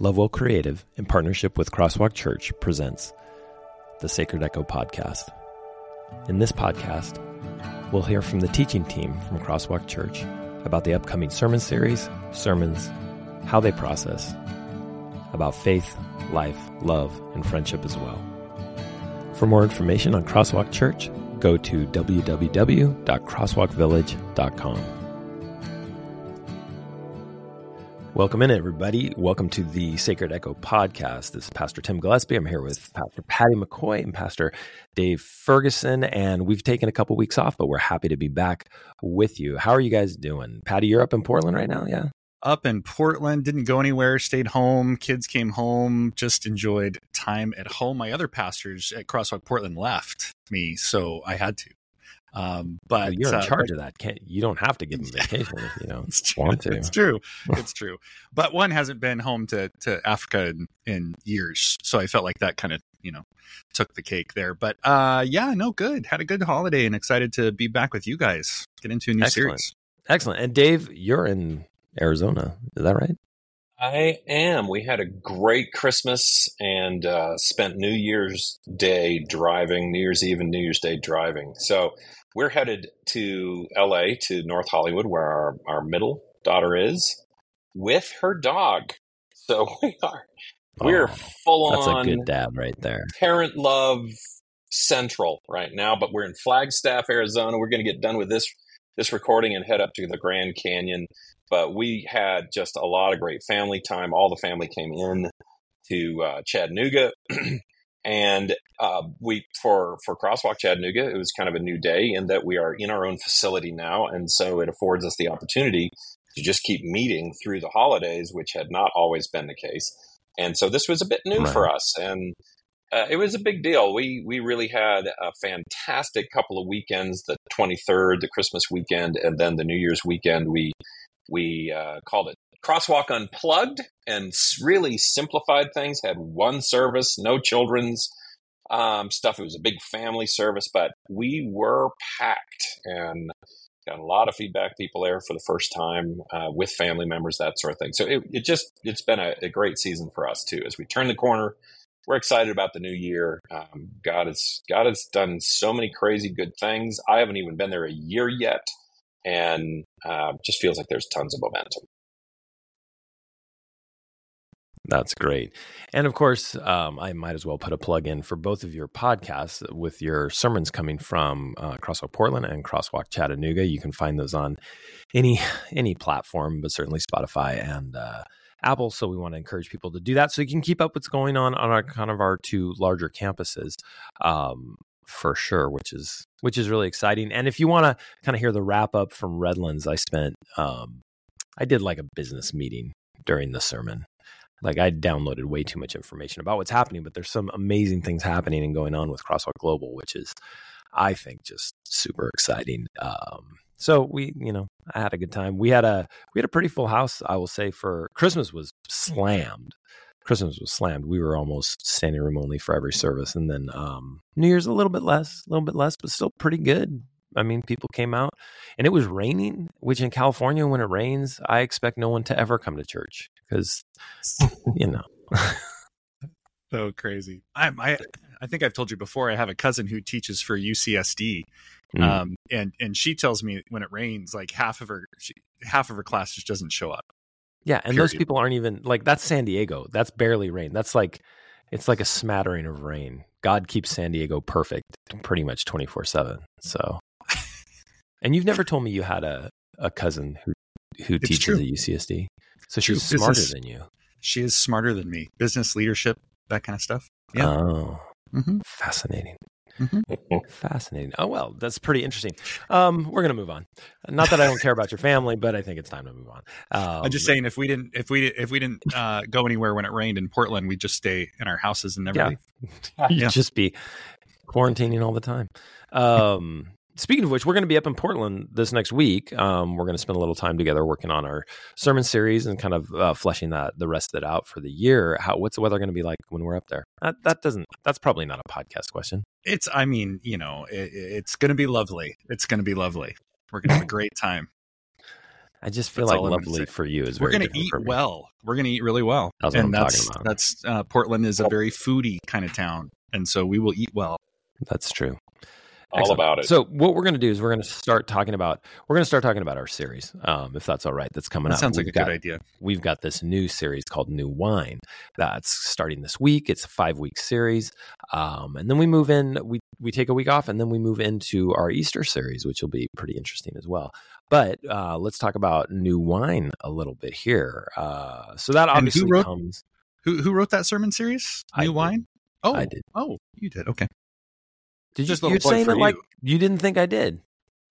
Lovewell Creative, in partnership with Crosswalk Church, presents the Sacred Echo podcast. In this podcast, we'll hear from the teaching team from Crosswalk Church about the upcoming sermon series, sermons, how they process, about faith, life, love, and friendship as well. For more information on Crosswalk Church, go to www.crosswalkvillage.com. Welcome in, everybody. Welcome to the Sacred Echo podcast. This is Pastor Tim Gillespie. I'm here with Pastor Patty McCoy and Pastor Dave Ferguson, and we've taken a couple weeks off, but we're happy to be back with you. How are you guys doing? Patty, you're up in Portland right now, yeah? Up in Portland, didn't go anywhere, stayed home. Kids came home, just enjoyed time at home. My other pastors at Crosswalk Portland left me, so I had to. Um, but well, you're in uh, charge of that. Can't, you don't have to give them vacation if you don't want to. It's true. It's true. But one hasn't been home to, to Africa in, in years. So I felt like that kind of, you know, took the cake there. But uh, yeah, no, good. Had a good holiday and excited to be back with you guys. Get into a new Excellent. series. Excellent. And Dave, you're in Arizona. Is that right? I am. We had a great Christmas and uh, spent New Year's Day driving, New Year's Eve and New Year's Day driving. So we're headed to LA, to North Hollywood, where our, our middle daughter is, with her dog. So we are we're oh, full that's on. That's a good dad right there. Parent love central right now, but we're in Flagstaff, Arizona. We're going to get done with this this recording and head up to the Grand Canyon. But we had just a lot of great family time. All the family came in to uh, Chattanooga And uh, we for for Crosswalk Chattanooga, it was kind of a new day in that we are in our own facility now, and so it affords us the opportunity to just keep meeting through the holidays, which had not always been the case. And so this was a bit new right. for us, and uh, it was a big deal. We we really had a fantastic couple of weekends. The twenty third, the Christmas weekend, and then the New Year's weekend. We we uh, called it Crosswalk Unplugged and really simplified things. Had one service, no children's um, stuff. It was a big family service, but we were packed and got a lot of feedback. People there for the first time uh, with family members, that sort of thing. So it, it just it's been a, a, great season for us too. As we turn the corner, we're excited about the new year. Um, God has God has done so many crazy good things. I haven't even been there a year yet, and uh, just feels like there's tons of momentum. That's great. And of course, um, I might as well put a plug in for both of your podcasts with your sermons coming from uh, Crosswalk Portland and Crosswalk Chattanooga. You can find those on any any platform, but certainly Spotify and uh, Apple. So we want to encourage people to do that so you can keep up what's going on on our kind of our two larger campuses. Um, for sure, which is which is really exciting. And if you want to kind of hear the wrap up from Redlands, I spent um, I did like a business meeting during the sermon like I downloaded way too much information about what's happening, but there's some amazing things happening and going on with Crosswalk Global, which is, I think, just super exciting. Um, so we, you know, I had a good time. We had a we had a pretty full house, I will say. For Christmas was slammed. Christmas was slammed. We were almost standing room only for every service, and then um, New Year's a little bit less, a little bit less, but still pretty good. I mean, people came out and it was raining, which in California, when it rains, I expect no one to ever come to church because, you know. so crazy. I, I, I think I've told you before, I have a cousin who teaches for UCSD. Mm. Um, and, and she tells me when it rains, like half of her, she, half of her class just doesn't show up. Yeah. And Period. those people aren't even like, that's San Diego. That's barely rain. That's like, it's like a smattering of rain. God keeps San Diego perfect pretty much 24 7. So and you've never told me you had a, a cousin who who it's teaches true. at UCSD. So she's true. smarter Business, than you. She is smarter than me. Business leadership, that kind of stuff. Yeah. Oh, mm-hmm. fascinating. Mm-hmm. Fascinating. Oh well, that's pretty interesting. Um, we're gonna move on. Not that I don't care about your family, but I think it's time to move on. Um, I'm just saying, if we didn't, if we if we didn't uh, go anywhere when it rained in Portland, we'd just stay in our houses and never yeah. leave. You'd yeah. just be quarantining all the time. Um, speaking of which, we're going to be up in Portland this next week. Um, we're going to spend a little time together working on our sermon series and kind of uh, fleshing that the rest of it out for the year. How what's the weather going to be like when we're up there? That, that doesn't. That's probably not a podcast question. It's. I mean, you know, it, it's going to be lovely. It's going to be lovely. We're going to have a great time. I just feel That's like all I'm gonna lovely for you is We're gonna eat well. We're gonna eat really well, That's what and I'm that's talking about. that's uh, Portland is a very foodie kind of town, and so we will eat well. That's true. All Excellent. about it. So what we're going to do is we're going to start talking about we're going to start talking about our series, um, if that's all right. That's coming That up. sounds like We've a got, good idea. We've got this new series called New Wine that's starting this week. It's a five week series, um, and then we move in. We we take a week off, and then we move into our Easter series, which will be pretty interesting as well. But uh, let's talk about New Wine a little bit here. Uh, so that And who obviously wrote- comes. Who who wrote that sermon series? I New did. wine. Oh, I did. Oh, you did. Okay. Did you? Just a little You're saying it like you. you didn't think I did.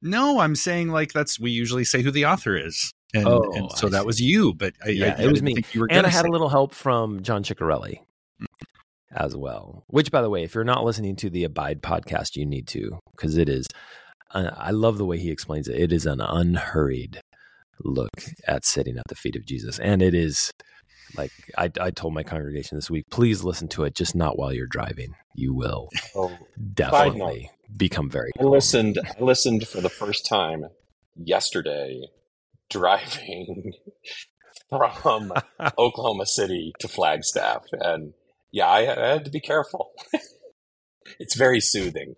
No, I'm saying like that's we usually say who the author is, and, Oh, and so I that see. was you. But I, Yeah, I, it was me. Think you were and I had a little help from John Ciccarelli as well. Which, by the way, if you're not listening to the Abide podcast, you need to because it is. Uh, I love the way he explains it. It is an unhurried look at sitting at the feet of Jesus, and it is like I, I told my congregation this week. Please listen to it, just not while you're driving. You will Oh, definitely become very. I listened. I listened for the first time yesterday, driving from Oklahoma City to Flagstaff, and yeah, I, I had to be careful. it's very soothing.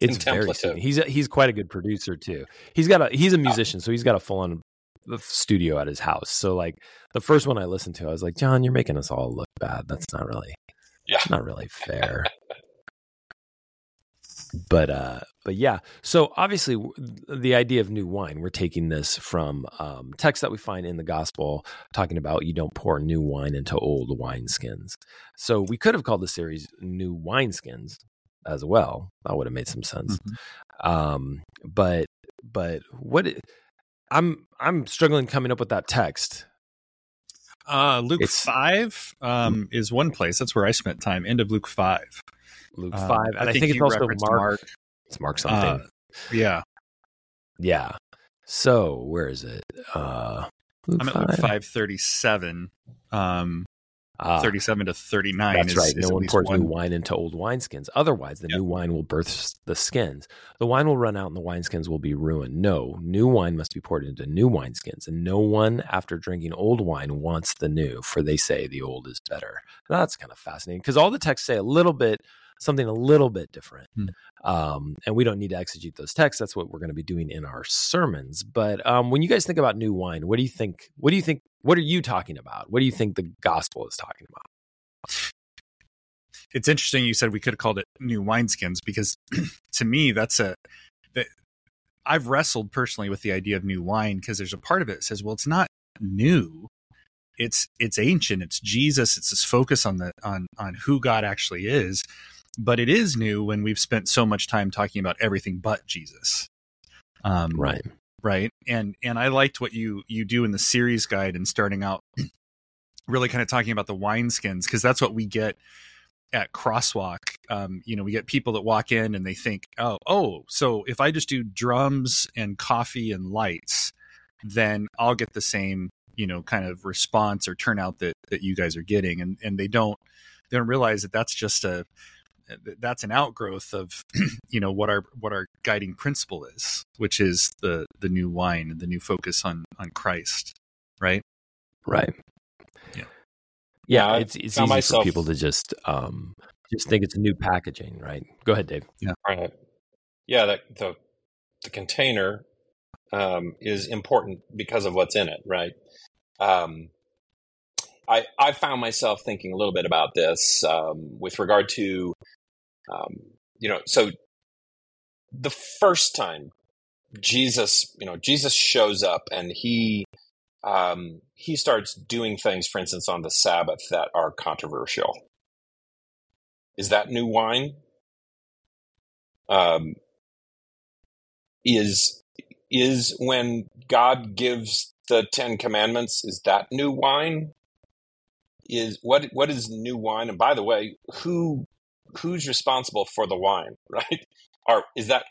It's very soothing. He's a, he's quite a good producer too. He's got a he's a musician, so he's got a full on studio at his house. So like the first one I listened to, I was like, John, you're making us all look bad. That's not really Yeah. not really fair. but uh but yeah so obviously the idea of new wine we're taking this from um text that we find in the gospel talking about you don't pour new wine into old wineskins so we could have called the series new wineskins as well that would have made some sense Mhm. um but but what it, i'm i'm struggling coming up with that text. Uh, Luke It's- five um, is one place. That's where I spent time. End of Luke five. luke Um, 5 and i think, it's also referenced mark, it's mark something. Uh, yeah, yeah. So where is it? Uh luke I'm at Luke five. thirty seven. Um, Ah, thirty seven to thirty nine. That's is, right. is No one pours one. new wine into old wineskins. Otherwise, the Yep. new wine will birth s- the skins. The wine will run out and the wineskins will be ruined. No, new wine must be poured into new wineskins. And no one, after drinking old wine, wants the new, for they say the old is better. That's kind of fascinating because all the texts say a little bit, something a little bit different. Hmm. Um, and we don't need to exegete those texts. That's what we're going to be doing in our sermons. But um, when you guys think about new wine, what do you think? What do you think? What are you talking about? What do you think the gospel is talking about? it's interesting you said we could have called it new wineskins because to me that's a that I've wrestled personally with the idea of new wine because there's a part of it that says well it's not new it's it's ancient it's Jesus it's this focus on the on on who God actually is but it is new when we've spent so much time talking about everything but Jesus um Right. Right? And and i liked what you you do in the series guide and starting out really kind of talking about the wineskins because that's what we get at crosswalk. Um you know we get people that walk in and they think oh oh so if i just do drums and coffee and lights then i'll get the same you know kind of response or turnout that that you guys are getting. And and they don't they don't realize that that's just a that's an outgrowth of you know what our what our guiding principle is which is the the new wine and the new focus on on christ right Right. Yeah. Yeah, Yeah, it's it's easy myself- for people to just um just think it's new packaging, right? Go ahead, Dave. Right. Yeah, the the, the container um, is important because of what's in it, right? Um, I I found myself thinking a little bit about this um, with regard to, um, you know, so the first time Jesus, you know, Jesus shows up and he um, he starts doing things, for instance, on the Sabbath that are controversial. Is that new wine? um, is is when God gives the Ten Commandments. Is that new wine? Is what what is new wine? And by the way, who who's responsible for the wine? Right? Or is that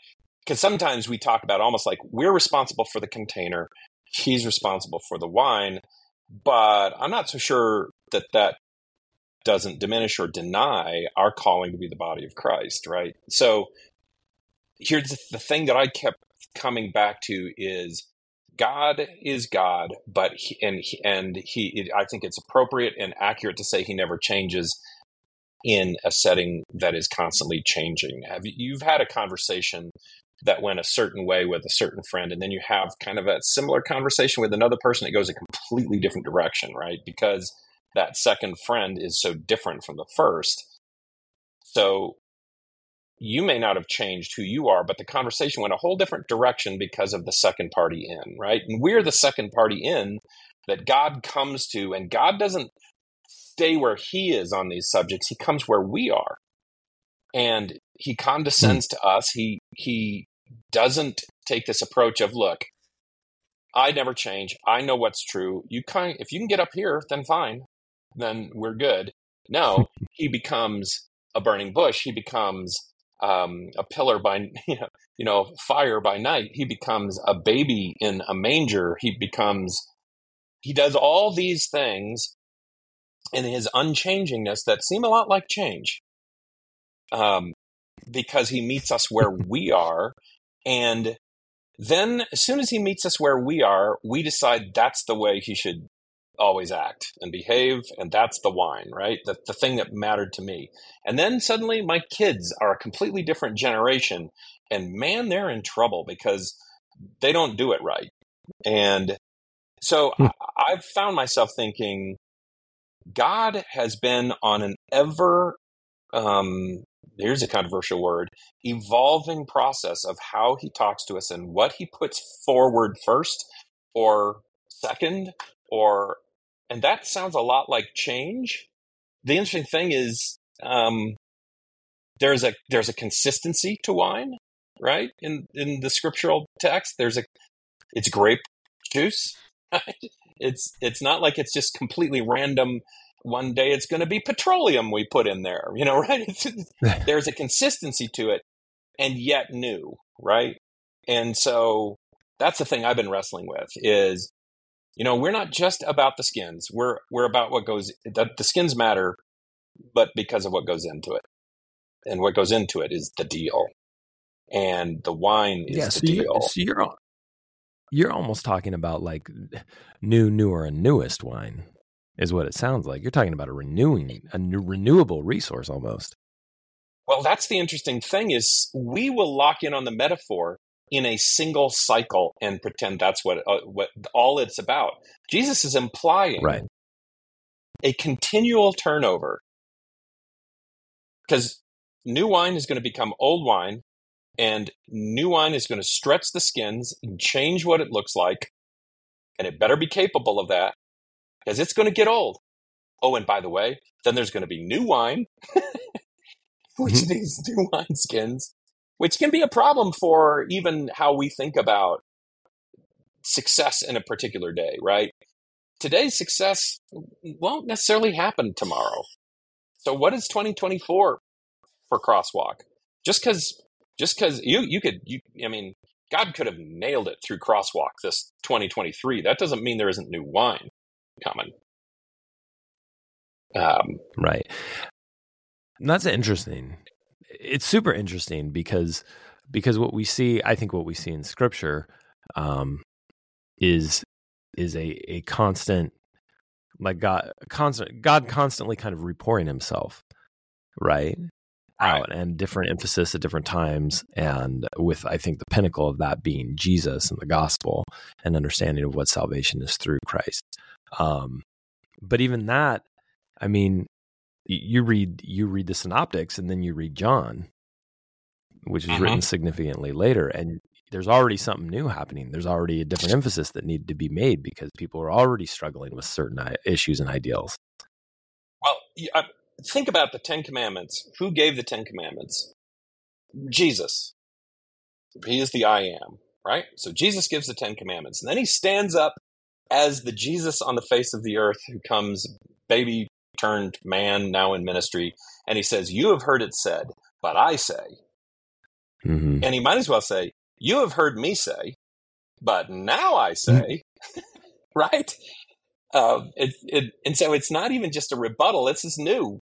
because sometimes we talk about almost like we're responsible for the container, he's responsible for the wine, but I'm not so sure that that doesn't diminish or deny our calling to be the body of Christ, right? So here's the, thing that I kept coming back to is God is God, but he, and and he I think it's appropriate and accurate to say he never changes in a setting that is constantly changing. Have you, you've had a conversation that went a certain way with a certain friend, and then you have kind of a similar conversation with another person that goes a completely different direction, right? Because that second friend is so different from the first. So you may not have changed who you are, but the conversation went a whole different direction because of the second party in, right? And we're the second party in that God comes to, and God doesn't stay where he is on these subjects. He comes where we are. And he condescends to us. He he doesn't take this approach of look, I never change. I know what's true. You kind if you can get up here, then fine. Then we're good. No, he becomes a burning bush. He becomes um, a pillar by you know, you know fire by night. He becomes a baby in a manger. He becomes he does all these things in his unchangingness that seem a lot like change um, because he meets us where we are and then as soon as he meets us where we are we decide that's the way he should always act and behave and that's the wine right? The, the thing that mattered to me. And then suddenly my kids are a completely different generation and man they're in trouble because they don't do it right. And so hmm. I've found myself thinking God has been on an ever, um, here's a controversial word, evolving process of how he talks to us and what he puts forward first or second or, and that sounds a lot like change. The interesting thing is, um, there's a there's a consistency to wine, right? In in the scriptural text, there's a it's grape juice. Right? It's it's not like it's just completely random. One day it's going to be petroleum we put in there, you know, right? there's a consistency to it, and yet new, right? And so that's the thing I've been wrestling with is, you know, we're not just about the skins. We're we're about what goes. The, the skins matter, but because of what goes into it, and what goes into it is the deal, and the wine is yeah, the so deal. You, so you're you're almost talking about like new, newer, and newest wine, is what it sounds like. You're talking about a renewing, a new, renewable resource almost. Well, that's the interesting thing is we will lock in on the metaphor in a single cycle and pretend that's what uh, what all it's about. Jesus is implying right. a continual turnover because new wine is going to become old wine and new wine is going to stretch the skins and change what it looks like. And it better be capable of that because it's going to get old. Oh, and by the way, then there's going to be new wine, which mm-hmm. these new wine skins, which can be a problem for even how we think about success in a particular day, right? Today's success won't necessarily happen tomorrow. So, what is 2024 for Crosswalk? Just because just because you you could you I mean God could have nailed it through Crosswalk this 2023. That doesn't mean there isn't new wine coming. Um, right. That's interesting. It's super interesting because because what we see, I think, what we see in Scripture, um, is is a a constant like God constant God constantly kind of reporting Himself, right? Out right. and different emphasis at different times and with i think the pinnacle of that being jesus and the gospel and understanding of what salvation is through christ um, but even that i mean you read you read the synoptics and then you read john which is mm-hmm. written significantly later and there's already something new happening there's already a different emphasis that needed to be made because people are already struggling with certain issues and ideals well think about the Ten Commandments. Who gave the Ten Commandments? Jesus. He is the I am, right? So Jesus gives the Ten Commandments. And then he stands up as the Jesus on the face of the earth who comes baby turned man now in ministry. And he says, You have heard it said, but I say. Mm-hmm. And he might as well say, You have heard me say, but now I say. right? Uh, it, it, and so it's not even just a rebuttal. This is new.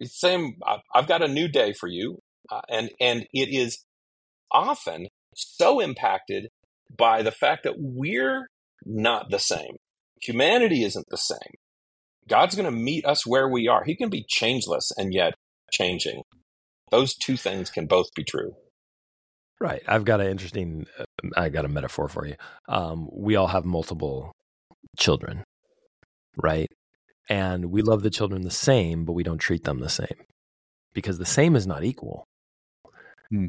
It's saying, I've got a new day for you. Uh, and, and it is often so impacted by the fact that we're not the same. Humanity isn't the same. God's going to meet us where we are. He can be changeless and yet changing. Those two things can both be true. Right. I've got an interesting, uh, I got a metaphor for you. Um, we all have multiple children, right? And we love the children the same, but we don't treat them the same because the same is not equal. Hmm.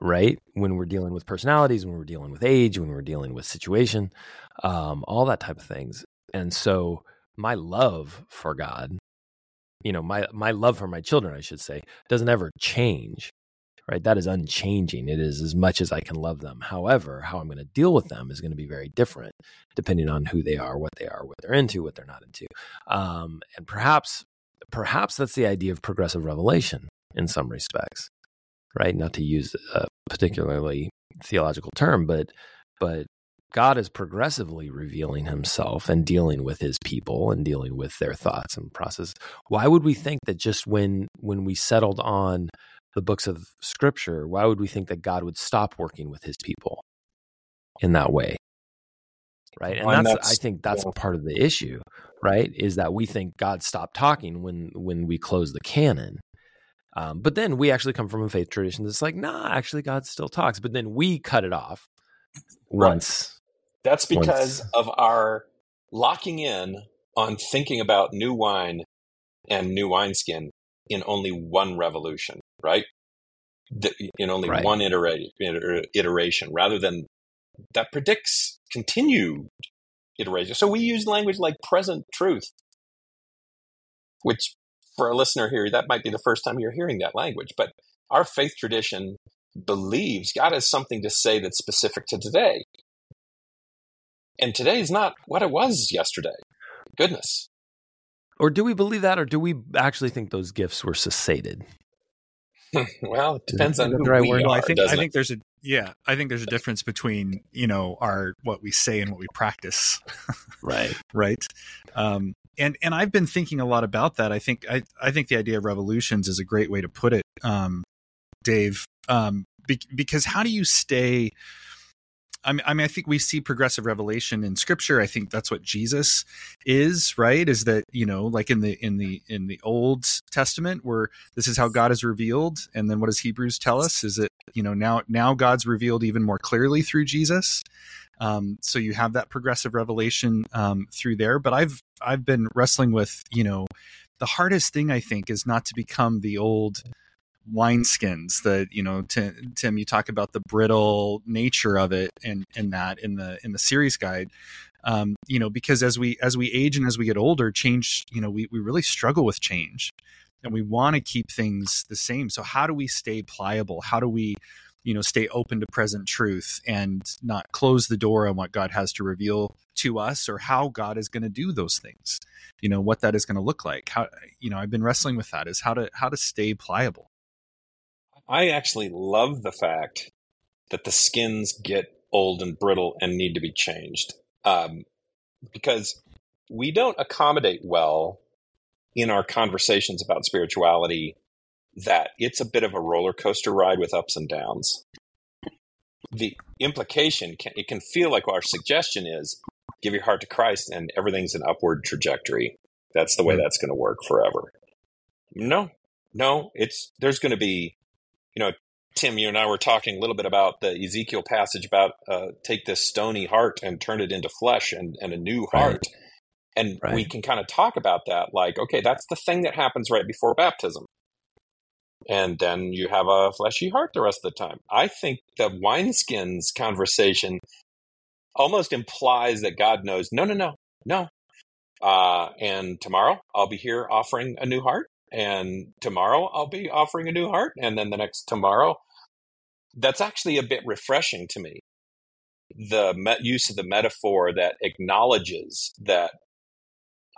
Right? When we're dealing with personalities, when we're dealing with age, when we're dealing with situation, um, all that type of things. And so my love for God, you know, my my love for my children, I should say, doesn't ever change right? That is unchanging. It is as much as I can love them. However, how I'm going to deal with them is going to be very different depending on who they are, what they are, what they're into, what they're not into. Um, and perhaps, perhaps that's the idea of progressive revelation in some respects, right? Not to use a particularly theological term, but, but God is progressively revealing himself and dealing with his people and dealing with their thoughts and process. Why would we think that just when when we settled on the books of scripture, why would we think that God would stop working with his people in that way? Right. And, that's, that's, I think that's yeah. part of the issue, right? Is that we think God stopped talking when when we close the canon. Um, but then we actually come from a faith tradition that's like, nah, actually God still talks. But then we cut it off right. once. That's because once. of our locking in on thinking about new wine and new wineskin in only one revolution right? in only right. one iteration rather than that predicts continued iteration. So we use language like present truth, which for a listener here, that might be the first time you're hearing that language. But our faith tradition believes God has something to say that's specific to today. And today is not what it was yesterday. Goodness. Or do we believe that, or do we actually think those gifts were cessated? well, it depends on who right we are. I think I think there's a yeah, I think there's a difference between you know our what we say and what we practice. right. right. Um, and and I've been thinking a lot about that. I think I I think the idea of revolutions is a great way to put it, um, Dave. Um, be, because how do you stay I mean, I mean, I think we see progressive revelation in Scripture. I think that's what Jesus is, right? Is that you know, like in the in the in the Old Testament, where this is how God is revealed, and then what does Hebrews tell us? Is that you know now now God's revealed even more clearly through Jesus. Um, so you have that progressive revelation um, through there. But I've I've been wrestling with you know the hardest thing I think is not to become the old wineskins that you know tim, tim you talk about the brittle nature of it and and that in the in the series guide. Um, you know because as we as we age and as we get older change you know we, we really struggle with change and we want to keep things the same. So how do we stay pliable? How do we you know stay open to present truth and not close the door on what god has to reveal to us or how god is going to do those things? You know what that is going to look like. How you know i've been wrestling with that is how to how to stay pliable I actually love the fact that the skins get old and brittle and need to be changed um, because we don't accommodate well in our conversations about spirituality that it's a bit of a roller coaster ride with ups and downs. The implication can, it can feel like our suggestion is give your heart to Christ and everything's an upward trajectory. That's the way hmm. that's going to work forever. No, no, it's there's going to be you know, Tim, you and I were talking a little bit about the Ezekiel passage about uh, take this stony heart and turn it into flesh and, and a new heart. Right. And right. we can kind of talk about that like, okay, that's the thing that happens right before baptism. And then you have a fleshy heart the rest of the time. I think the wineskins conversation almost implies that God knows, no, no, no, no. Uh, and tomorrow I'll be here offering a new heart and tomorrow I'll be offering a new heart, and then the next tomorrow. That's actually a bit refreshing to me. The use of the metaphor that acknowledges that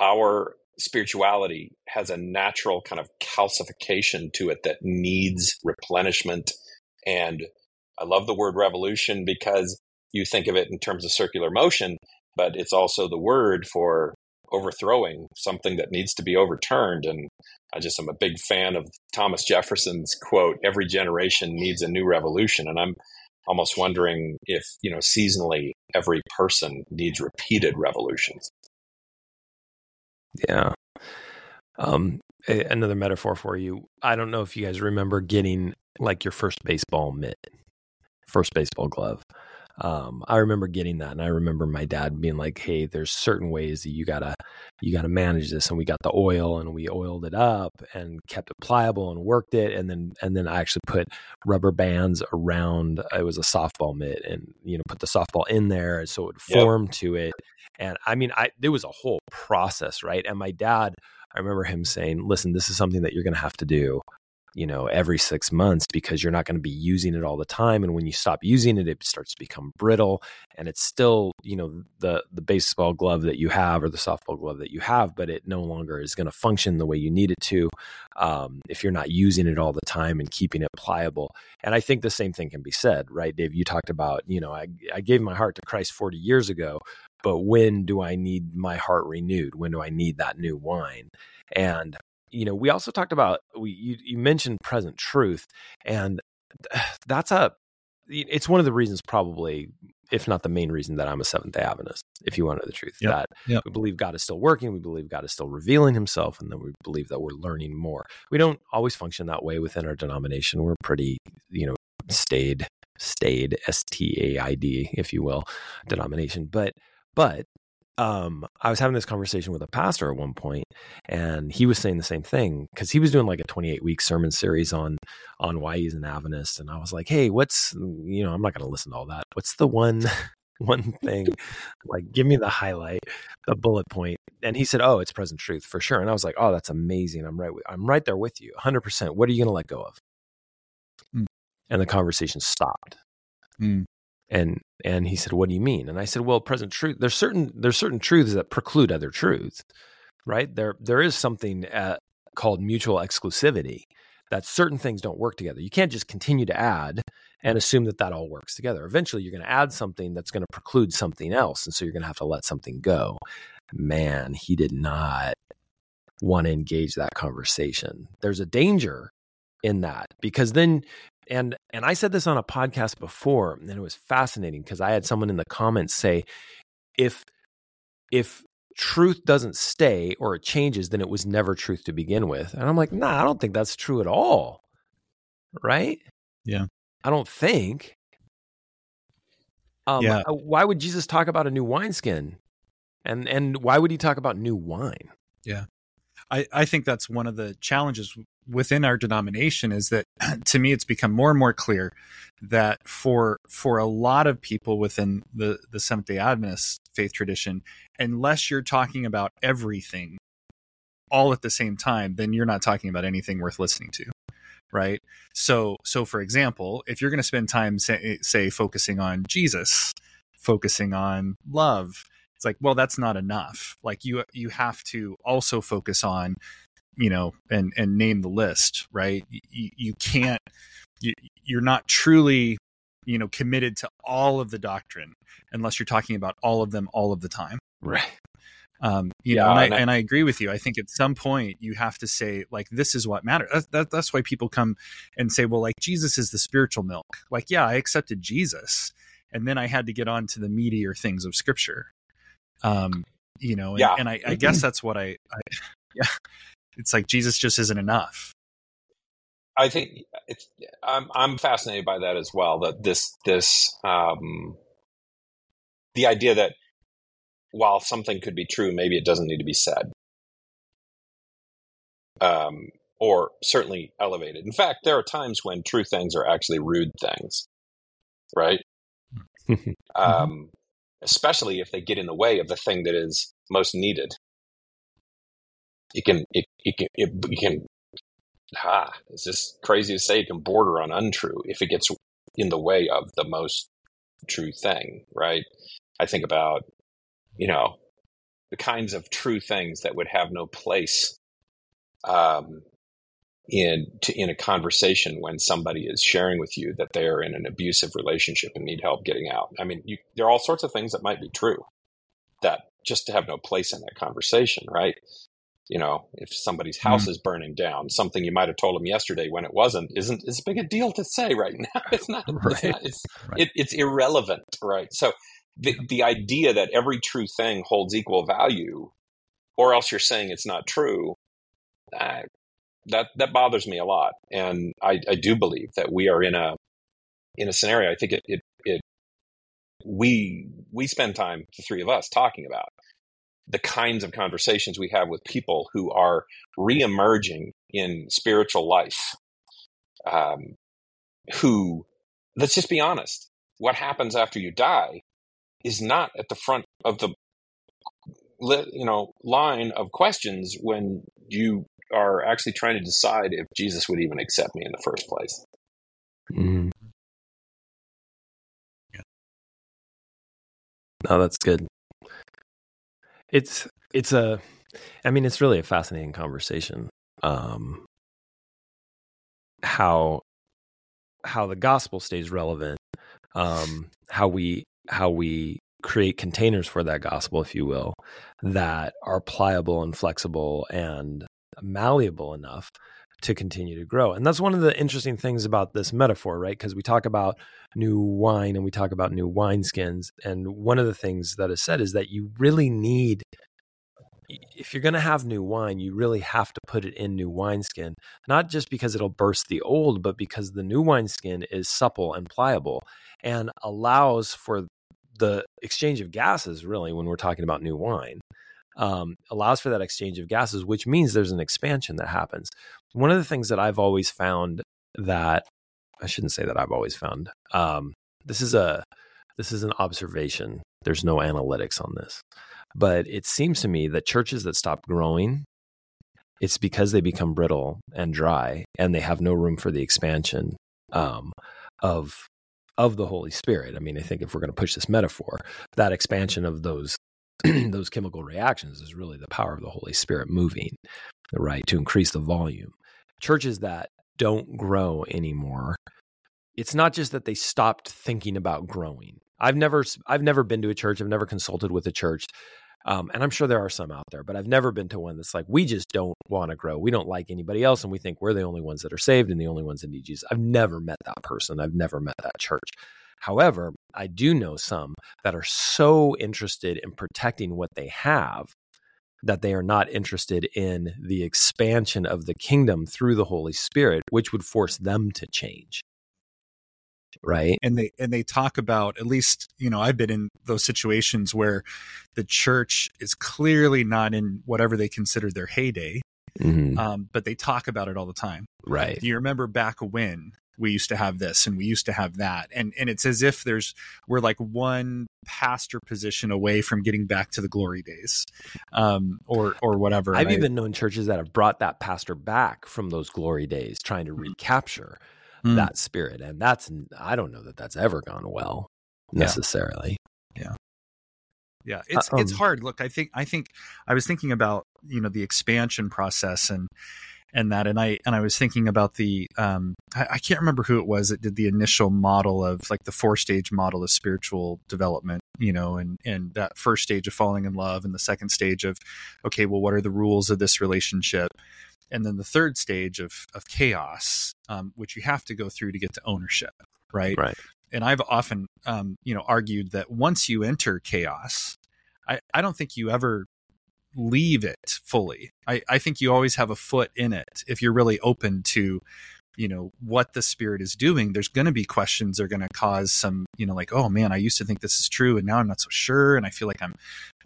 our spirituality has a natural kind of calcification to it that needs replenishment. And I love the word revolution because you think of it in terms of circular motion, but it's also the word for overthrowing something that needs to be overturned. And I just am a big fan of Thomas Jefferson's quote, every generation needs a new revolution. And I'm almost wondering if you know seasonally every person needs repeated revolutions. Yeah. Um, another metaphor for you. I don't know if you guys remember getting like your first baseball mitt, first baseball glove. Um, I remember getting that, and I remember my dad being like, "Hey, there's certain ways that you gotta you gotta manage this." And we got the oil, and we oiled it up, and kept it pliable, and worked it, and then and then I actually put rubber bands around. It was a softball mitt, and you know, put the softball in there so it would form yep. to it. And I mean, I there was a whole process, right? And my dad, I remember him saying, "Listen, this is something that you're to have to do." You know every six months because you're not going to be using it all the time and when you stop using it it starts to become brittle and it's still you know the the baseball glove that you have or the softball glove that you have but it no longer is going to function the way you need it to um, if you're not using it all the time and keeping it pliable. And i think the same thing can be said right dave? You talked about you know i, I gave my heart to christ 40 years ago but when do i need my heart renewed? When do i need that new wine? And you know, we also talked about we you, you mentioned present truth, and that's a it's one of the reasons probably if not the main reason that I'm a Seventh Day Adventist, if you want to know the truth, yep. that yep. we believe God is still working, we believe God is still revealing Himself, and then we believe that we're learning more. We don't always function that way within our denomination. We're pretty, you know, staid, staid, S T A I D, if you will, denomination. But but um, I was having this conversation with a pastor at one point, and he was saying the same thing because he was doing like a 28 week sermon series on on why he's an Adventist, and I was like, hey, what's you know, I'm not going to listen to all that. What's the one one thing? like, give me the highlight, the bullet point. And he said, oh, it's present truth for sure. And I was like, oh, that's amazing. I'm right. I'm right there with you, 100. percent What are you going to let go of? Mm. And the conversation stopped. Mm and and he said what do you mean? And i said well present truth there's certain there's certain truths that preclude other truths right? There there is something uh, called mutual exclusivity that certain things don't work together. You can't just continue to add and assume that that all works together. Eventually you're going to add something that's going to preclude something else and so you're going to have to let something go. Man he did not want to engage that conversation. There's a danger in that because then and and I said this on a podcast before and it was fascinating because I had someone in the comments say if if truth doesn't stay or it changes then it was never truth to begin with. And I'm like, "Nah, I don't think that's true at all. Right? Yeah. I don't think. Um, yeah. Uh, why would Jesus talk about a new wineskin? And and why would he talk about new wine? Yeah. I, I think that's one of the challenges within our denomination is that to me it's become more and more clear that for for a lot of people within the the Seventh Day Adventist faith tradition, unless you're talking about everything all at the same time, then you're not talking about anything worth listening to right? So so for example if you're going to spend time say, say focusing on jesus focusing on love it's like well that's not enough. Like you you have to also focus on you know and and name the list right you, you can't you, you're not truly you know committed to all of the doctrine unless you're talking about all of them all of the time right um, you yeah, know, and I, and I, and I agree with you. I think at some point you have to say, like, this is what matters. That's, that, that's why people come and say, well, like, Jesus is the spiritual milk. Like, yeah, I accepted Jesus, and then I had to get on to the meatier things of Scripture. Um, you know, and, yeah. and I, I guess that's what I, I, yeah, it's like Jesus just isn't enough. I think it's I'm I'm fascinated by that as well. That this this um, the idea that while something could be true, maybe it doesn't need to be said, um, or certainly elevated. In fact, there are times when true things are actually rude things, right? Mm-hmm. um, especially if they get in the way of the thing that is most needed it can it, it can it, it can ah it's just crazy to say it can border on untrue if it gets in the way of the most true thing right i think about you know the kinds of true things that would have no place um, in to, in a conversation when somebody is sharing with you that they are in an abusive relationship and need help getting out. I mean, you, there are all sorts of things that might be true that just to have no place in that conversation, right? You know, if somebody's house mm-hmm. is burning down, something you might have told them yesterday when it wasn't isn't as big a deal to say right now. It's not. Right. It's, not, it's, right. it, it's irrelevant, right? So the the idea that every true thing holds equal value, or else you're saying it's not true. Uh, that that bothers me a lot, and I, I do believe that we are in a in a scenario. I think it, it it we we spend time the three of us talking about the kinds of conversations we have with people who are reemerging in spiritual life. Um, who, let's just be honest, what happens after you die is not at the front of the you know line of questions when you are actually trying to decide if Jesus would even accept me in the first place. Mm. Yeah. No, that's good. It's it's a I mean it's really a fascinating conversation. Um how how the gospel stays relevant, um, how we how we create containers for that gospel, if you will, that are pliable and flexible and malleable enough to continue to grow. And that's one of the interesting things about this metaphor, right? Because we talk about new wine and we talk about new wineskins. And one of the things that is said is that you really need, if you're going to have new wine, you really have to put it in new wineskin, not just because it'll burst the old, but because the new wineskin is supple and pliable and allows for the exchange of gases, really, when we're talking about new wine um, allows for that exchange of gases, which means there's an expansion that happens. One of the things that I've always found that I shouldn't say that I've always found. Um, this is a this is an observation. There's no analytics on this, but it seems to me that churches that stop growing, it's because they become brittle and dry, and they have no room for the expansion um, of of the Holy Spirit. I mean, I think if we're going to push this metaphor, that expansion of those those chemical reactions is really the power of the Holy Spirit moving, right, to increase the volume. Churches that don't grow anymore, it's not just that they stopped thinking about growing. I've never, I've never been to a church. I've never consulted with a church, um, and I'm sure there are some out there, but I've never been to one that's like we just don't want to grow. We don't like anybody else, and we think we're the only ones that are saved and the only ones that need Jesus. I've never met that person. I've never met that church. However, I do know some that are so interested in protecting what they have that they are not interested in the expansion of the kingdom through the Holy Spirit, which would force them to change. Right. And they and they talk about at least, you know, I've been in those situations where the church is clearly not in whatever they consider their heyday. Mm-hmm. Um, but they talk about it all the time. Right. Do you remember back when we used to have this and we used to have that. And and it's as if there's we're like one pastor position away from getting back to the glory days um or or whatever i've even known churches that have brought that pastor back from those glory days trying to mm. recapture mm. that spirit. And that's i don't know that that's ever gone well necessarily. Yeah, yeah yeah it's uh, um, it's hard. Look i think i think i was thinking about you know the expansion process and and that and i and i was thinking about the um I, I, can't remember who it was that did the initial model of like the four stage model of spiritual development you know and and that first stage of falling in love and the second stage of okay well what are the rules of this relationship? And then the third stage of of chaos um, which you have to go through to get to ownership right? Right. And i've often um, you know argued that once you enter chaos I, I don't think you ever leave it fully. I, I think you always have a foot in it if you're really open to you know what the spirit is doing. There's going to be questions that are going to cause some you know like oh man i used to think this is true and now i'm not so sure and i feel like i'm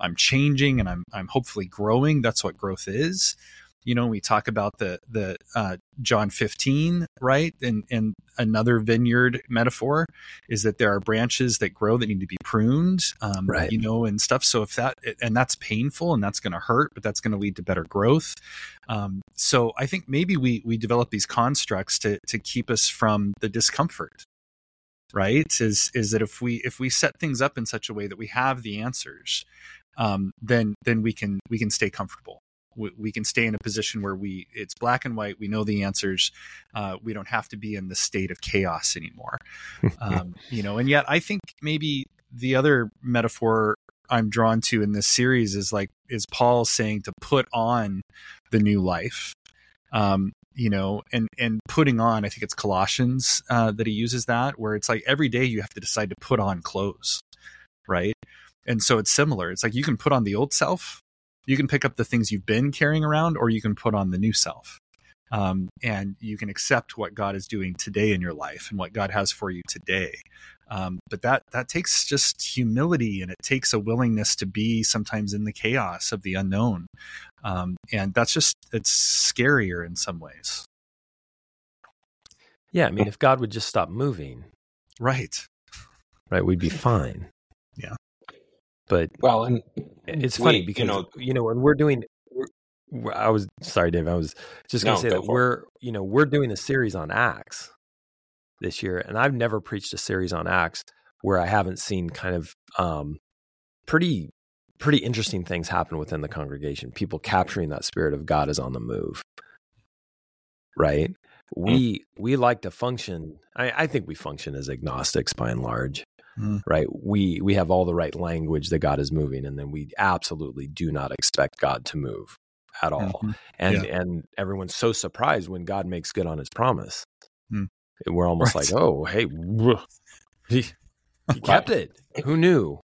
i'm changing and i'm i'm hopefully growing. That's what growth is you know we talk about the the uh, john 15 right? And and another vineyard metaphor is that there are branches that grow that need to be pruned um, right. you know and stuff. So if that and that's painful and that's going to hurt but that's going to lead to better growth. Um, so i think maybe we we develop these constructs to to keep us from the discomfort right? Is is that if we if we set things up in such a way that we have the answers um, then then we can we can stay comfortable we, we, can stay in a position where we it's black and white we know the answers uh, we don't have to be in the state of chaos anymore um, you know and yet i think maybe the other metaphor i'm drawn to in this series is like is Paul saying to put on the new life? Um, you know, and and putting on, I think it's Colossians uh, that he uses that, where it's like every day you have to decide to put on clothes, right? And so it's similar. It's like you can put on the old self, you can pick up the things you've been carrying around, or you can put on the new self. Um, and you can accept what God is doing today in your life and what God has for you today. Um, but that that takes just humility and it takes a willingness to be sometimes in the chaos of the unknown, um, and that's just it's scarier in some ways. Yeah, I mean, if God would just stop moving, right, right, we'd be fine. But well, and it's funny because you know, you know when we're doing I was sorry, Dave. I was just going to no, say that we're, you know, we're doing a series on Acts this year, and I've never preached a series on Acts where I haven't seen kind of um, pretty, pretty interesting things happen within the congregation. People capturing that spirit of God is on the move, right? Hmm. We we like to function. I, I think we function as agnostics by and large. Mm. right we we have all the right language that god is moving and then we absolutely do not expect god to move at all. Mm-hmm. And yeah. and everyone's so surprised when God makes good on his promise. Mm. We're almost right. like, oh, hey, he, he kept it. Who knew?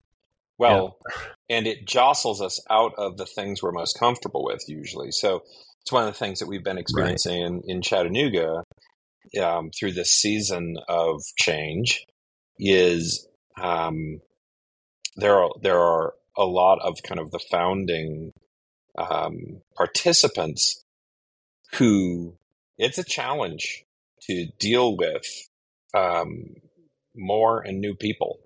Well, yeah. and it jostles us out of the things we're most comfortable with usually. So it's one of the things that we've been experiencing right. in, in Chattanooga um, through this season of change is um, there are there are a lot of kind of the founding um, participants who it's a challenge to deal with um, more and new people.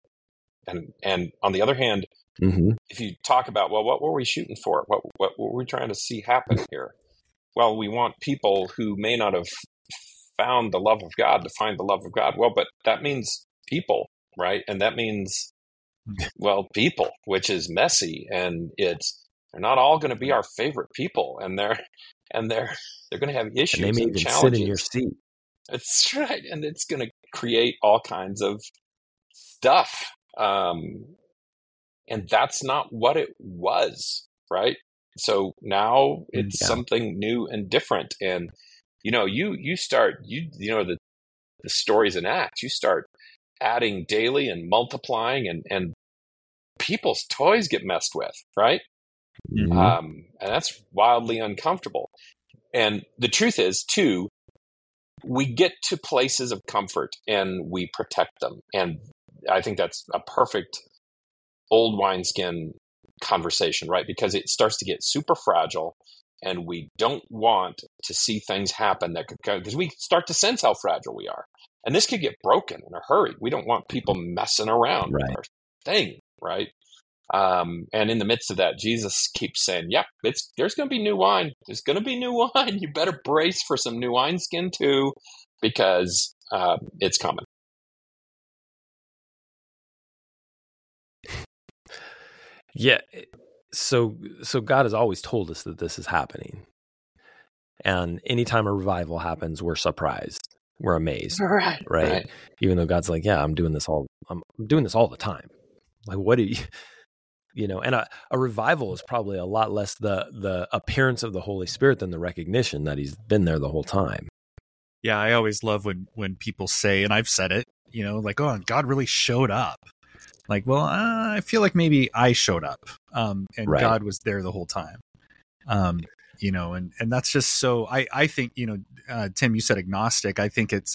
And and on the other hand, mm-hmm. if you talk about well, what were we shooting for? What what were we trying to see happen here? Well, we want people who may not have found the love of God to find the love of God. Well, but that means people, right? And that means well, people, which is messy and it's they're not all going to be our favorite people, and they're and they're they're going to have issues. And they may even challenges. sit in your seat. That's right, and it's going to create all kinds of stuff. Um, and that's not what it was, right? So now it's yeah. something new and different. And you know, you you start you you know the the stories and acts. You start adding daily and multiplying, and and people's toys get messed with, right? Mm-hmm. Um, and that's wildly uncomfortable. And the truth is, too, we get to places of comfort and we protect them. And I think that's a perfect old wineskin conversation, right? Because it starts to get super fragile and we don't want to see things happen that could come because we start to sense how fragile we are. And this could get broken in a hurry. We don't want people messing around right. with our thing, right? Um, and in the midst of that, Jesus keeps saying, "Yep, it's there's going to be new wine. There's going to be new wine. You better brace for some new wineskin too, because uh, it's coming." Yeah. So so God has always told us that this is happening. And anytime a revival happens, we're surprised. We're amazed. Right. Right. right. Even though God's like, yeah, I'm doing this all I'm doing this all the time. Like what do you you know and a, a revival is probably a lot less the the appearance of the holy spirit than the recognition that he's been there the whole time yeah i always love when when people say and i've said it you know like oh god really showed up like well uh, i feel like maybe i showed up um and right. god was there the whole time um you know and and that's just so i i think you know uh, tim you said agnostic i think it's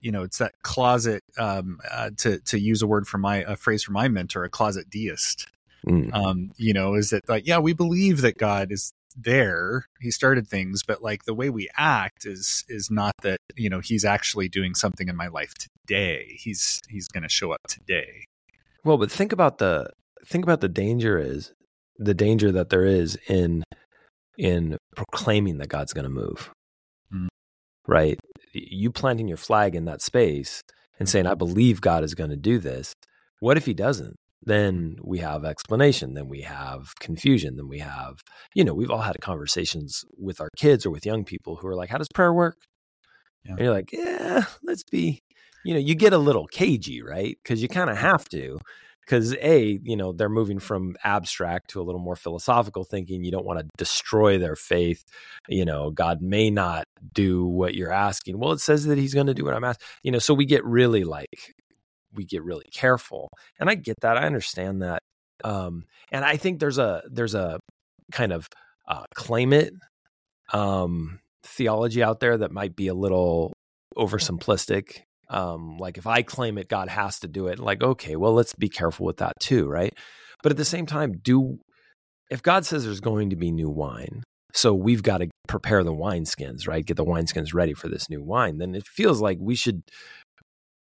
you know it's that closet um uh, to to use a word from my a phrase from my mentor a closet deist Mm. Um, you know, is that like, yeah, we believe that God is there. He started things, but like the way we act is is not that, you know, he's actually doing something in my life today. He's he's gonna show up today. Well, but think about the think about the danger is the danger that there is in in proclaiming that God's gonna move. Mm. Right? You planting your flag in that space and saying, I believe God is going to do this. What if he doesn't? then we have explanation then we have confusion then we have you know we've all had conversations with our kids or with young people who are like how does prayer work yeah. and you're like yeah let's be you know you get a little cagey right because you kind of have to because a you know they're moving from abstract to a little more philosophical thinking you don't want to destroy their faith you know god may not do what you're asking. Well it says that he's going to do what i'm asking you know so we get really like we get really careful and i get that i understand that um and i think there's a there's a kind of uh claim it um theology out there that might be a little oversimplistic um, like if I claim it, God has to do it. Like, okay, well, let's be careful with that too, right? But at the same time, do if God says there's going to be new wine, so we've got to prepare the wineskins, right? Get the wineskins ready for this new wine. Then it feels like we should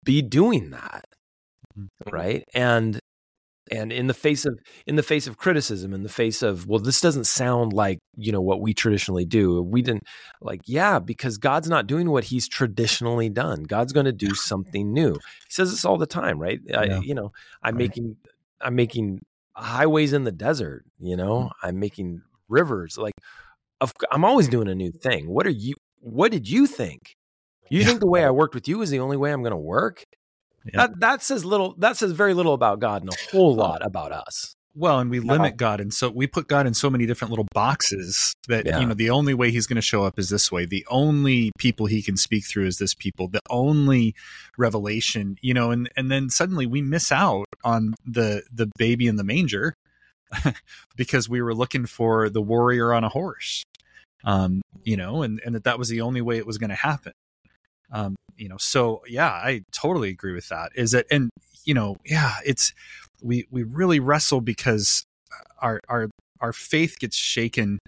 be doing that, mm-hmm. right? And and in the face of in the face of criticism in the face of well this doesn't sound like you know what we traditionally do we didn't like yeah because god's not doing what he's traditionally done god's going to do something new he says this all the time right yeah. I, you know i'm right. making i'm making highways in the desert you know mm-hmm. i'm making rivers like of, i'm always doing a new thing what are you what did you think you yeah. think the way i worked with you is the only way i'm going to work yeah. That that says little. That says very little about God and a whole lot about us. Well, and we limit God, and so we put God in so many different little boxes that yeah. you know the only way He's going to show up is this way. The only people He can speak through is this people. The only revelation, you know, and and then suddenly we miss out on the the baby in the manger because we were looking for the warrior on a horse, um, you know, and and that that was the only way it was going to happen. Um, you know, so yeah, I totally agree with that. Is it, and you know, yeah, it's, we, we really wrestle because our, our, our faith gets shaken.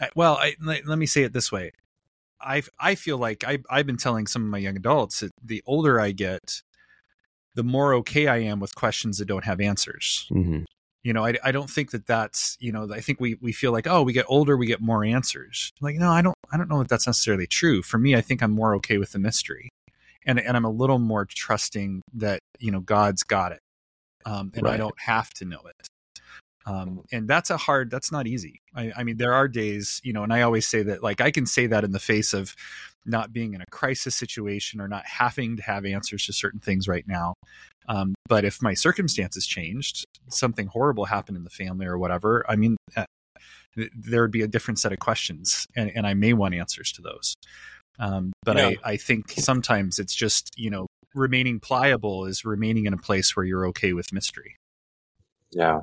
Uh, well, I, let, let me say it this way. I, I feel like I, I've been telling some of my young adults that the older I get, the more okay I am with questions that don't have answers. Mm-hmm you know I, I don't think that that's you know i think we we feel like oh we get older we get more answers. Like no i don't i don't know that that's necessarily true. For me i think i'm more okay with the mystery and and i'm a little more trusting that you know god's got it um, and right. i don't have to know it um, and that's a hard that's not easy. I, I mean there are days you know and i always say that like i can say that in the face of not being in a crisis situation or not having to have answers to certain things right now um, but if my circumstances changed, something horrible happened in the family or whatever, I mean, uh, there would be a different set of questions, and, and I may want answers to those. Um, but yeah. I, I think sometimes it's just, you know, remaining pliable is remaining in a place where you're okay with mystery. Yeah.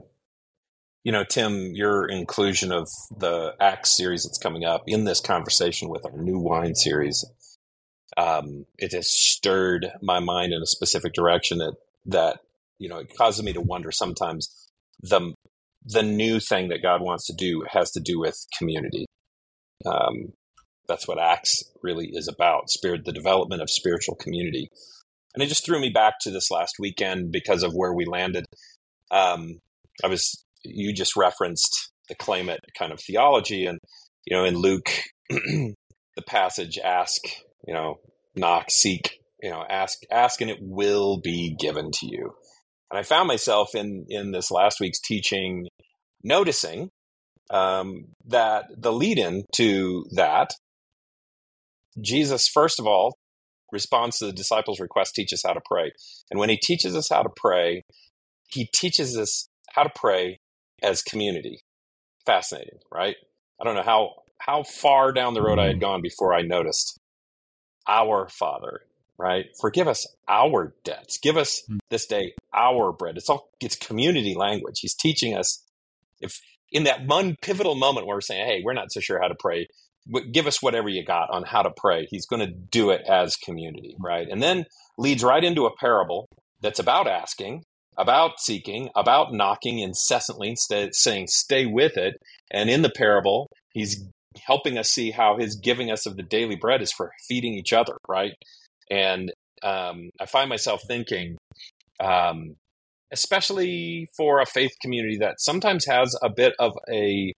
You know, Tim, your inclusion of the Acts series that's coming up in this conversation with our new wine series, um, it has stirred my mind in a specific direction that that you know it causes me to wonder sometimes the the new thing that God wants to do has to do with community. Um, that's what Acts really is about: spirit, the development of spiritual community. And it just threw me back to this last weekend because of where we landed. Um, I was you just referenced the claim it kind of theology, and you know in Luke, the passage ask, you know, knock, seek, you know ask ask and it will be given to you. And i found myself in in this last week's teaching noticing um, that the lead in to that jesus first of all responds to the disciples request teach us how to pray. And when he teaches us how to pray he teaches us how to pray as community fascinating right i don't know how how far down the road i had gone before i noticed our father right? Forgive us our debts. Give us hmm. this day our bread. It's all it's community language. He's teaching us if in that one pivotal moment where we're saying, "Hey, we're not so sure how to pray," give us whatever you got on how to pray. He's going to do it as community, right? And then leads right into a parable that's about asking, about seeking, about knocking incessantly, instead saying, "Stay with it." And in the parable, he's helping us see how his giving us of the daily bread is for feeding each other, right? And um, I find myself thinking, um, especially for a faith community that sometimes has a bit of a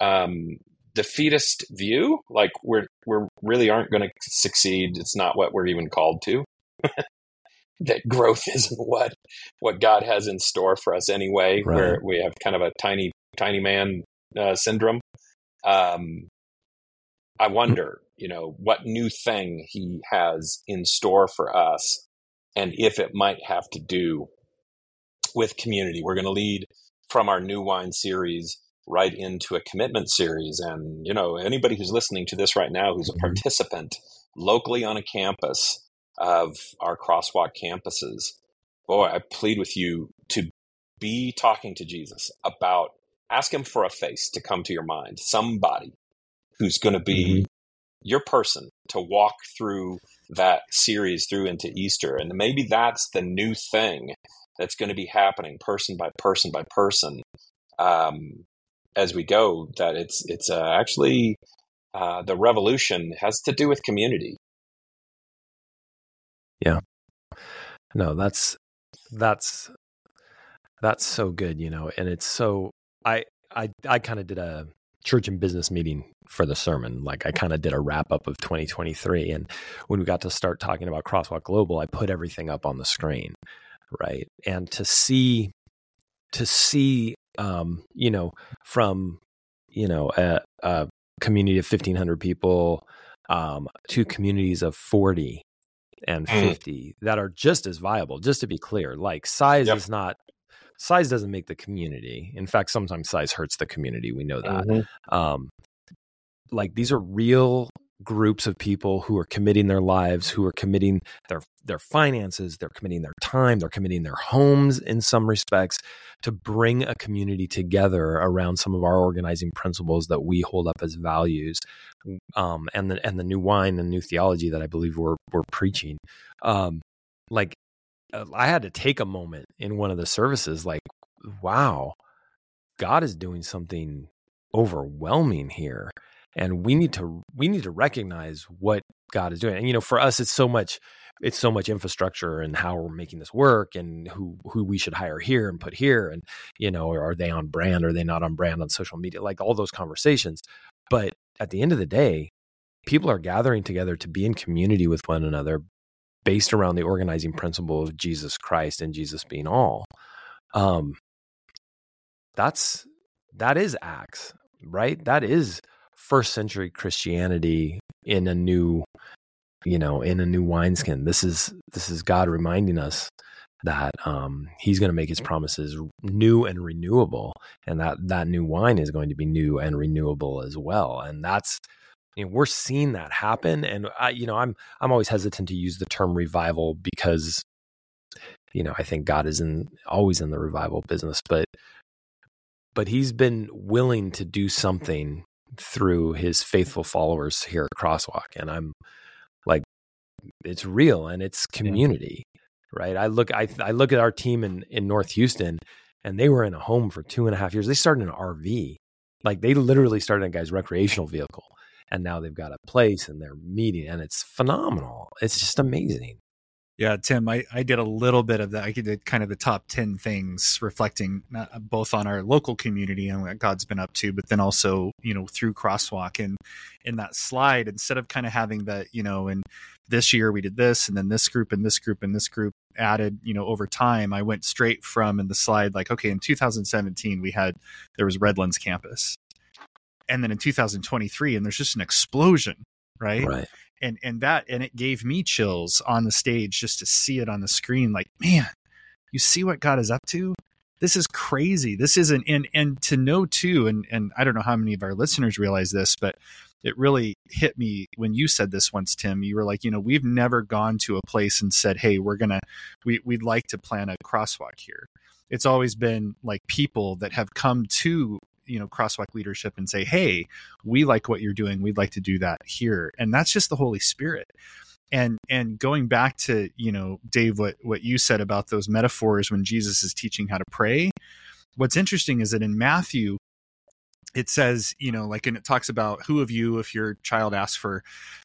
um, defeatist view, like we're we really aren't going to succeed. It's not what we're even called to. that growth isn't what what God has in store for us anyway. Right. Where we have kind of a tiny tiny man uh, syndrome. Um, I wonder you know, what new thing he has in store for us and if it might have to do with community. We're going to lead from our new wine series right into a commitment series. And, you know, anybody who's listening to this right now who's a mm-hmm. participant locally on a campus of our crosswalk campuses, boy, I plead with you to be talking to Jesus about ask him for a face to come to your mind, somebody who's going to be mm-hmm. your person to walk through that series through into Easter. And maybe that's the new thing that's going to be happening person by person by person um, as we go. That it's it's uh, actually uh, the revolution has to do with community. Yeah. No, that's that's that's so good, you know, and it's so I I I kind of did a church and business meeting for the sermon. Like I kind of did a wrap up of 2023 and when we got to start talking about Crosswalk Global, I put everything up on the screen, right? And to see to see um, you know, from you know, a, a community of 1500 people um, to communities of 40 and mm. 50 that are just as viable just to be clear like size yep. is not size doesn't make the community. In fact, sometimes size hurts the community. We know that. Mm-hmm. Um, like these are real groups of people who are committing their lives, who are committing their their finances, they're committing their time, they're committing their homes in some respects to bring a community together around some of our organizing principles that we hold up as values, um, and the and the new wine and new theology that I believe we're we're preaching. Um, like uh, I had to take a moment in one of the services like wow God is doing something overwhelming here and we need to we need to recognize what God is doing and you know for us it's so much it's so much infrastructure and how we're making this work and who who we should hire here and put here and you know are they on brand are they not on brand on social media like all those conversations but at the end of the day people are gathering together to be in community with one another based around the organizing principle of Jesus Christ and Jesus being all. Um, that's that is Acts, right? That is first century Christianity in a new, you know, in a new wineskin. This is this is God reminding us that um, He's going to make His promises new and renewable, and that that new wine is going to be new and renewable as well. And that's you know, we're seeing that happen. And I, you know, I'm I'm always hesitant to use the term revival because, you know, I think God is in always in the revival business, but but he's been willing to do something through his faithful followers here at Crosswalk. And I'm like, it's real and it's community. Yeah. Right. I look I I look at our team in, in North Houston and they were in a home for two and a half years. They started in an RV. Like they literally started a guy's recreational vehicle and now they've got a place and they're meeting and it's phenomenal it's just amazing yeah tim i, I did a little bit of that. I did kind of the top 10 things reflecting uh, both on our local community and what god's been up to but then also you know through crosswalk and in that slide instead of kind of having that you know and this year we did this and then this group and this group and this group added you know over time i went straight from in the slide like okay in 2017 we had there was redlands campus. And then in 2023 and there's just an explosion right? right. And and that and it gave me chills on the stage just to see it on the screen like man you see what god is up to? This is crazy. This isn't and and to know too and and i don't know how many of our listeners realize this but it really hit me when you said this once tim. You were like you know we've never gone to a place and said hey we're gonna we, we'd like to plan a crosswalk here it's always been like people that have come to you know crosswalk leadership and say hey we like what you're doing. We'd like to do that here. And that's just the holy spirit. And and going back to you know dave what what you said about those metaphors when jesus is teaching how to pray what's interesting is that in matthew it says you know like and it talks about who of you if your child asks for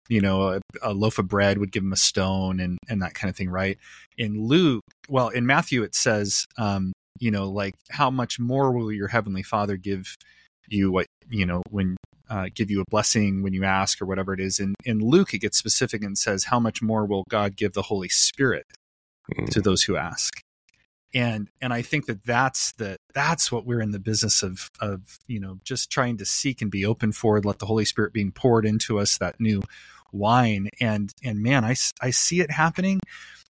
you know a, a, loaf of bread would give him a stone and and that kind of thing right? In luke well in matthew it says um you know like how much more will your heavenly father give you what you know when uh, give you a blessing when you ask or whatever it is? In in luke it gets specific and says how much more will god give the holy spirit mm. to those who ask. And and i think that that's the that's what we're in the business of of you know just trying to seek and be open for let the holy spirit being poured into us that new wine. And and man i i see it happening.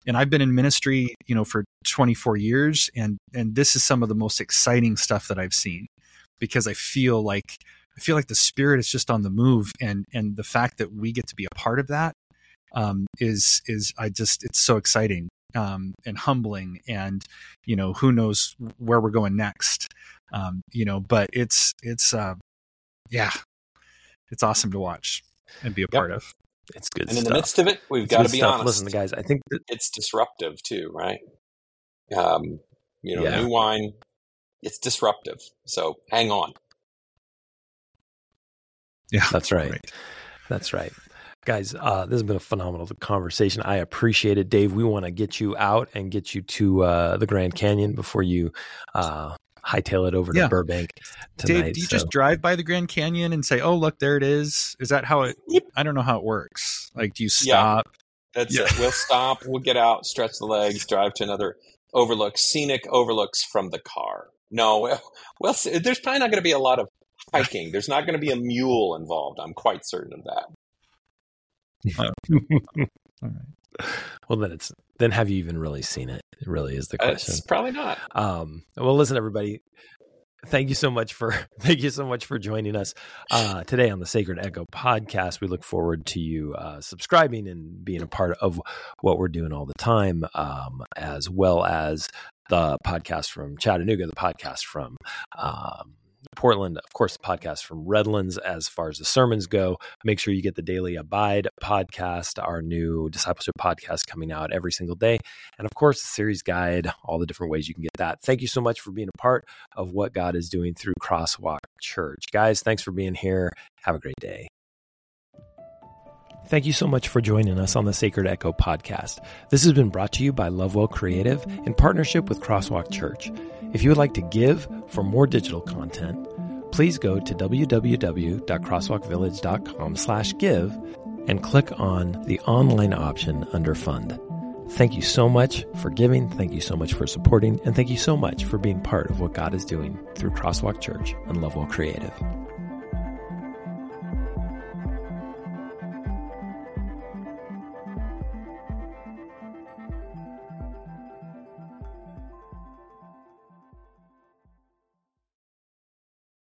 And I've been in ministry, you know, for 24 years, and and this is some of the most exciting stuff that I've seen because I feel like I feel like the spirit is just on the move, and and the fact that we get to be a part of that um, is is I just it's so exciting um, and humbling, and you know who knows where we're going next, um, you know. But it's it's uh, yeah, it's awesome to watch and be a Yep. part of. It's good And in the midst of it, we've got to be stuff. honest. Listen, guys, I think that it's disruptive too, right? Um, you know, Yeah. new wine, it's disruptive. So hang on. Yeah, That's right. That's right. Guys, uh, this has been a phenomenal conversation. I appreciate it. Dave, we want to get you out and get you to uh, the Grand Canyon before you uh, hightail it over to Burbank tonight. Dave, do you So- just drive by the Grand Canyon and say, "Oh, look, there it is"? Is that how it? Yep. I don't know how it works. Like, do you Yeah. stop? That's Yeah. it. We'll stop. We'll get out, stretch the legs, drive to another overlook, scenic overlooks from the car. No, well, well there's probably not going to be a lot of hiking. There's not going to be a mule involved. I'm quite certain of that. well, then it's then have you even really seen it? It really is the question. It's probably not. Um, well, listen, everybody. Thank you so much for thank you so much for joining us uh, today on the Sacred Echo podcast. We look forward to you uh, subscribing and being a part of what we're doing all the time, um, as well as the podcast from Chattanooga, the podcast from um, Portland, of course, the podcast from Redlands. As far as the sermons go, make sure you get the Daily Abide podcast, our new discipleship podcast coming out every single day. And of course, the series guide, all the different ways you can get that. Thank you so much for being a part of what God is doing through Crosswalk Church. Guys, thanks for being here. Have a great day. Thank you so much for joining us on the Sacred Echo podcast. This has been brought to you by Lovewell Creative in partnership with Crosswalk Church. If you would like to give for more digital content, please go to www.crosswalkvillage.com slash give and click on the online option under fund. Thank you so much for giving. Thank you so much for supporting. And thank you so much for being part of what God is doing through Crosswalk Church and Lovewell Creative.